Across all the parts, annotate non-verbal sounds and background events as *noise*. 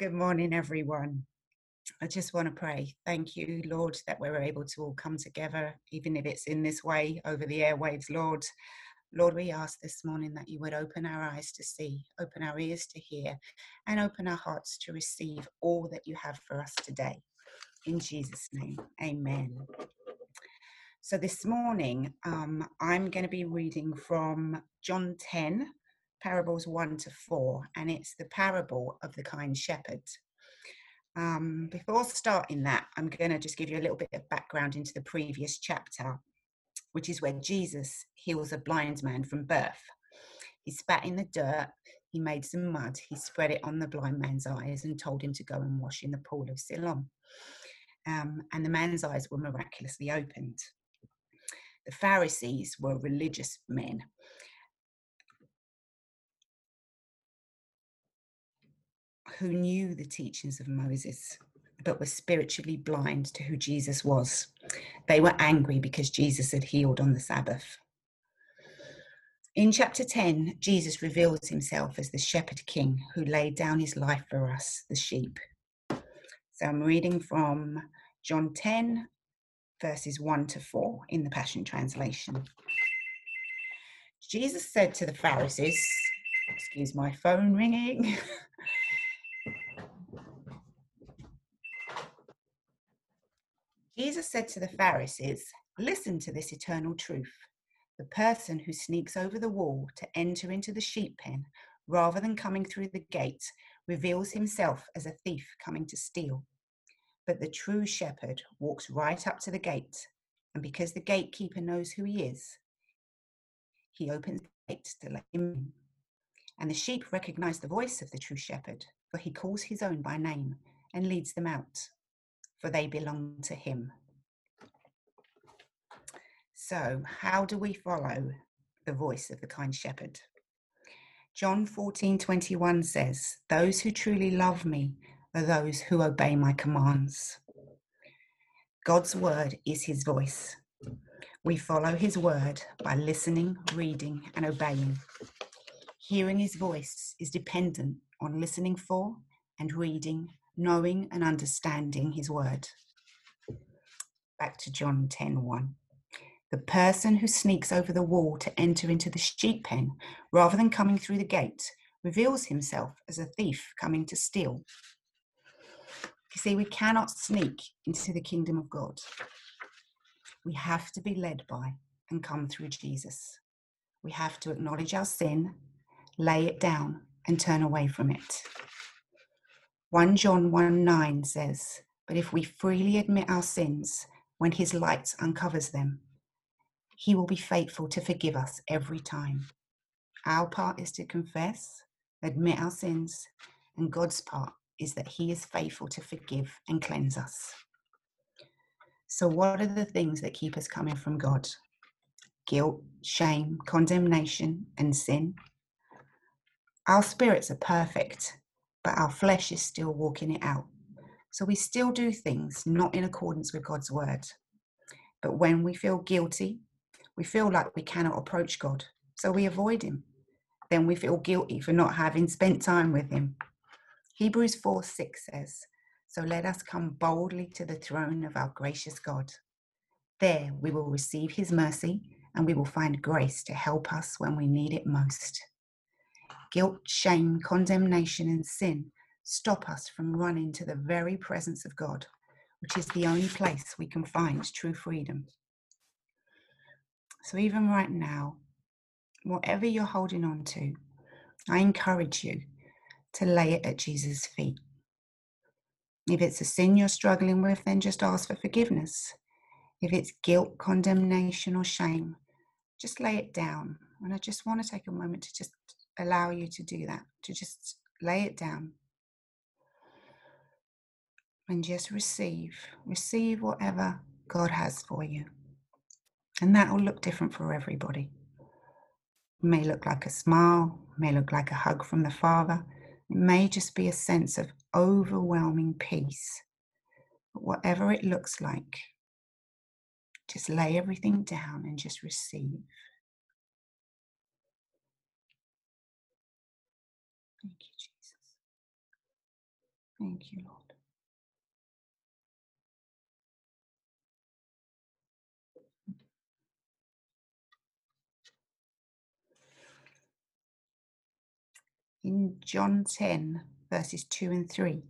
good morning, everyone. I just want to pray. Thank you, Lord, that we're able to all come together, even if it's in this way over the airwaves, Lord. Lord, we ask this morning that you would open our eyes to see, open our ears to hear, and open our hearts to receive all that you have for us today. In Jesus' name, amen. So this morning, um, I'm going to be reading from John 10, parables 1 to 4, and it's the parable of the kind shepherd. Um, before starting that, I'm going to just give you a little bit of background into the previous chapter, which is where Jesus heals a blind man from birth. He spat in the dirt, he made some mud, he spread it on the blind man's eyes and told him to go and wash in the pool of Siloam. Um, and the man's eyes were miraculously opened. The Pharisees were religious men who knew the teachings of Moses, but were spiritually blind to who Jesus was. They were angry because Jesus had healed on the Sabbath. In chapter 10, Jesus reveals himself as the shepherd king who laid down his life for us, the sheep. So I'm reading from John 10, verses 1 to 4 in the Passion Translation. Jesus said to the Pharisees, excuse my phone ringing. *laughs* Jesus said to the Pharisees, Listen to this eternal truth. The person who sneaks over the wall to enter into the sheep pen rather than coming through the gate reveals himself as a thief coming to steal. But the true shepherd walks right up to the gate, and because the gatekeeper knows who he is, he opens the gate to let him in. And the sheep recognize the voice of the true shepherd, for he calls his own by name and leads them out for they belong to him. So, how do we follow the voice of the kind shepherd? John 14 21 says, Those who truly love me are those who obey my commands. God's word is his voice. We follow his word by listening, reading, and obeying. Hearing his voice is dependent on listening for and reading knowing and understanding his word. Back to John 10 1. The person who sneaks over the wall to enter into the sheep pen rather than coming through the gate reveals himself as a thief coming to steal. You see, we cannot sneak into the kingdom of God. We have to be led by and come through Jesus. We have to acknowledge our sin, lay it down, and turn away from it. 1 John 1 9 says, But if we freely admit our sins when his light uncovers them, he will be faithful to forgive us every time. Our part is to confess, admit our sins, and God's part is that he is faithful to forgive and cleanse us. So, what are the things that keep us coming from God? Guilt, shame, condemnation, and sin. Our spirits are perfect but our flesh is still walking it out. So we still do things not in accordance with God's word. But when we feel guilty, we feel like we cannot approach God. So we avoid Him. Then we feel guilty for not having spent time with Him. Hebrews 4 6 says, So let us come boldly to the throne of our gracious God. There we will receive His mercy and we will find grace to help us when we need it most guilt, shame, condemnation, and sin stop us from running to the very presence of God, which is the only place we can find true freedom. So, even right now, whatever you're holding on to, I encourage you to lay it at Jesus' feet. If it's a sin you're struggling with, then just ask for forgiveness. If it's guilt, condemnation, or shame, just lay it down. And I just want to take a moment to just allow you to do that, to just lay it down and just receive. Receive whatever God has for you. And that will look different for everybody. It may look like a smile, may look like a hug from the Father. It may just be a sense of overwhelming peace. But whatever it looks like, just lay everything down and just receive. Thank you, Lord. In John 10, verses 2 and 3,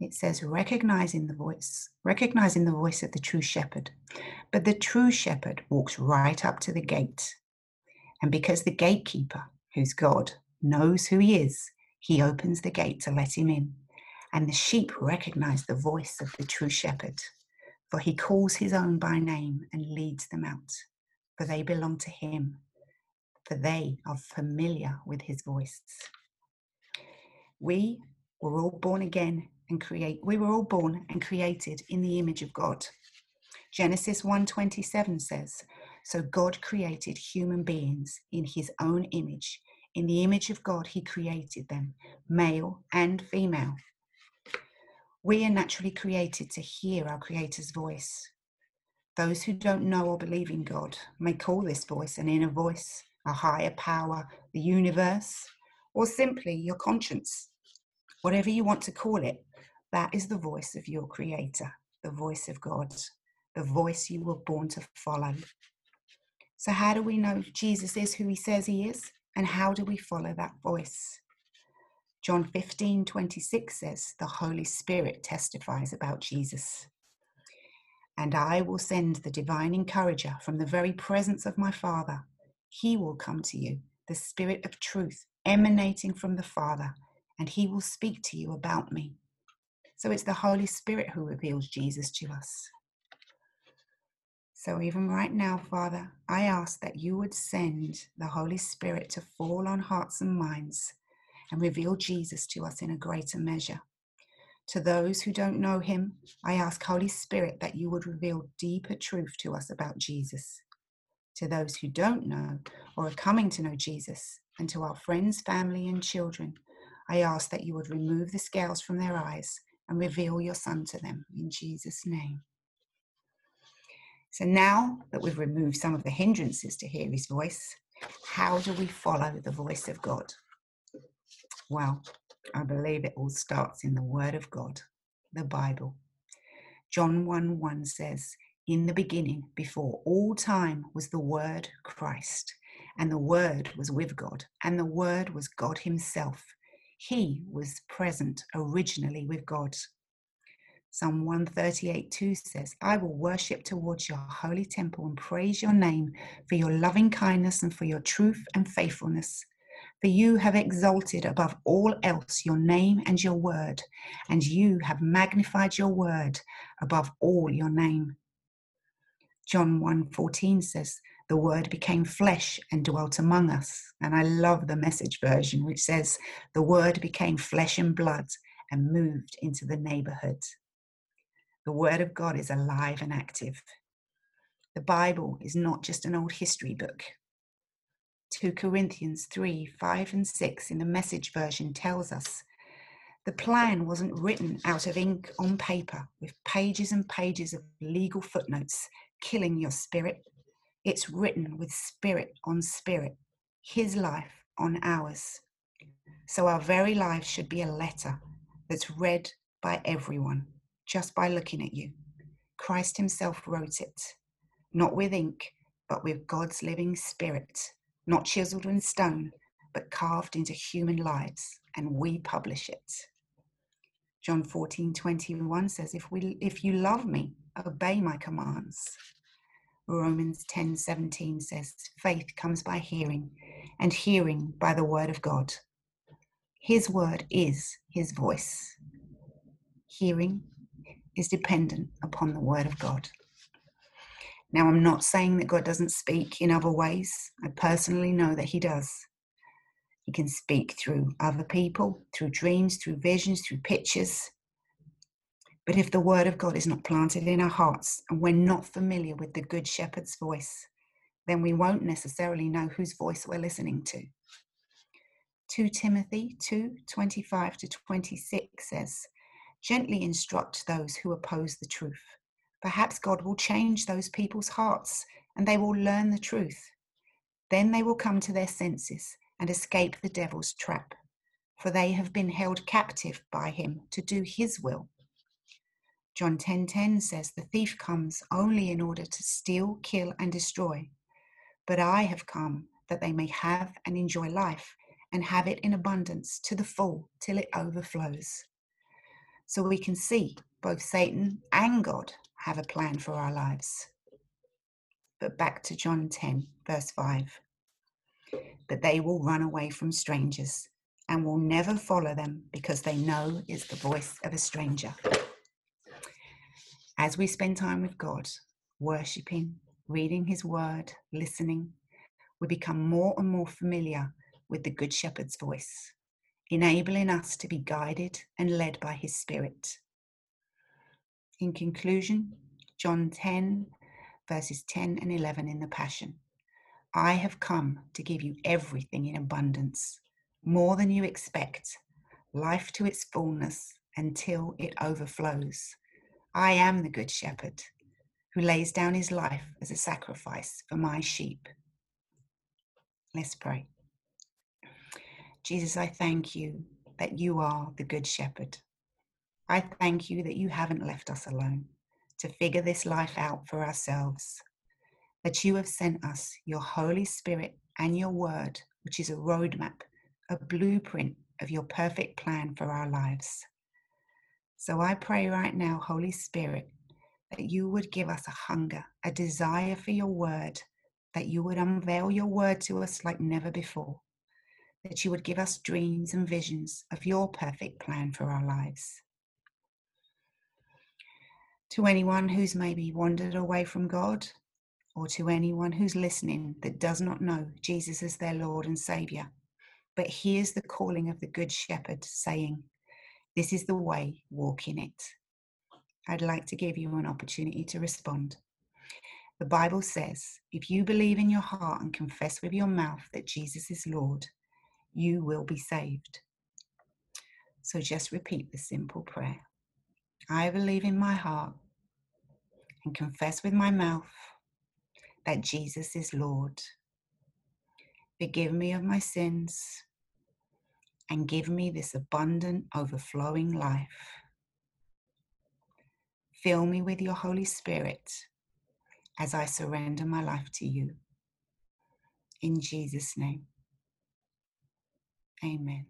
it says, recognizing the voice, recognizing the voice of the true shepherd. But the true shepherd walks right up to the gate. And because the gatekeeper, who's God, knows who he is, he opens the gate to let him in. And the sheep recognize the voice of the true shepherd, for he calls his own by name and leads them out, for they belong to him, for they are familiar with his voice. We were all born again and create we were all born and created in the image of God. Genesis 1:27 says, "So God created human beings in his own image. In the image of God he created them, male and female." We are naturally created to hear our creator's voice. Those who don't know or believe in God may call this voice an inner voice, a higher power, the universe, or simply your conscience. Whatever you want to call it, that is the voice of your Creator, the voice of God, the voice you were born to follow. So, how do we know Jesus is who he says he is? And how do we follow that voice? John 15 26 says, The Holy Spirit testifies about Jesus. And I will send the divine encourager from the very presence of my Father. He will come to you, the Spirit of truth emanating from the Father, and he will speak to you about me. So it's the Holy Spirit who reveals Jesus to us. So even right now, Father, I ask that you would send the Holy Spirit to fall on hearts and minds and reveal Jesus to us in a greater measure. To those who don't know him, I ask, Holy Spirit, that you would reveal deeper truth to us about Jesus. To those who don't know or are coming to know Jesus, and to our friends, family, and children, I ask that you would remove the scales from their eyes and reveal your Son to them in Jesus' name. So now that we've removed some of the hindrances to hear his voice, how do we follow the voice of God? Well, I believe it all starts in the Word of God, the Bible. John 1 1 says, In the beginning, before all time, was the Word Christ, and the Word was with God, and the Word was God Himself. He was present originally with God. Psalm 138 2 says, I will worship towards your holy temple and praise your name for your loving kindness and for your truth and faithfulness. For you have exalted above all else your name and your word, and you have magnified your word above all your name. John 1:14 says, the word became flesh and dwelt among us. And I love the message version, which says, the word became flesh and blood and moved into the neighborhood. The word of God is alive and active. The Bible is not just an old history book. 2 Corinthians 3 5 and 6 in the message version tells us the plan wasn't written out of ink on paper with pages and pages of legal footnotes killing your spirit it's written with spirit on spirit, his life on ours. So our very lives should be a letter that's read by everyone just by looking at you. Christ himself wrote it, not with ink, but with God's living spirit, not chiseled in stone, but carved into human lives, and we publish it. John 14, 21 says, if, we, if you love me, obey my commands. Romans 10 17 says, faith comes by hearing, and hearing by the word of God. His word is his voice. Hearing is dependent upon the word of God. Now, I'm not saying that God doesn't speak in other ways. I personally know that He does. He can speak through other people, through dreams, through visions, through pictures. But if the word of God is not planted in our hearts and we're not familiar with the good shepherd's voice, then we won't necessarily know whose voice we're listening to. 2 Timothy 2 25 to 26 says, Gently instruct those who oppose the truth. Perhaps God will change those people's hearts and they will learn the truth. Then they will come to their senses and escape the devil's trap. for they have been held captive by him to do his will. John 10:10 10, 10 says the thief comes only in order to steal, kill and destroy. But I have come that they may have and enjoy life and have it in abundance to the full till it overflows. So we can see both Satan and God have a plan for our lives. But back to John 10, verse 5. But they will run away from strangers and will never follow them because they know it's the voice of a stranger. As we spend time with God, worshipping, reading His word, listening, we become more and more familiar with the Good Shepherd's voice, enabling us to be guided and led by His Spirit. In conclusion, John 10, verses 10 and 11 in the Passion I have come to give you everything in abundance more than you expect, life to its fullness until it overflows. I am the Good Shepherd who lays down his life as a sacrifice for my sheep. Let's pray. Jesus, I thank you that you are the Good Shepherd. I thank you that you haven't left us alone to figure this life out for ourselves, that you have sent us your Holy Spirit and your Word, which is a roadmap a blueprint of your perfect plan for our lives. So I pray right now, Holy Spirit, that you would give us a hunger, a desire for your word, that you would unveil your word to us like never before, that you would give us dreams and visions of your perfect plan for our lives. To anyone who's maybe wandered away from God, or to anyone who's listening that does not know Jesus as their Lord and Savior, but here's the calling of the Good Shepherd saying, This is the way, walk in it. I'd like to give you an opportunity to respond. The Bible says, if you believe in your heart and confess with your mouth that Jesus is Lord, you will be saved. So just repeat the simple prayer I believe in my heart and confess with my mouth that Jesus is Lord. Forgive me of my sins and give me this abundant, overflowing life. Fill me with your Holy Spirit as I surrender my life to you. In Jesus' name, amen.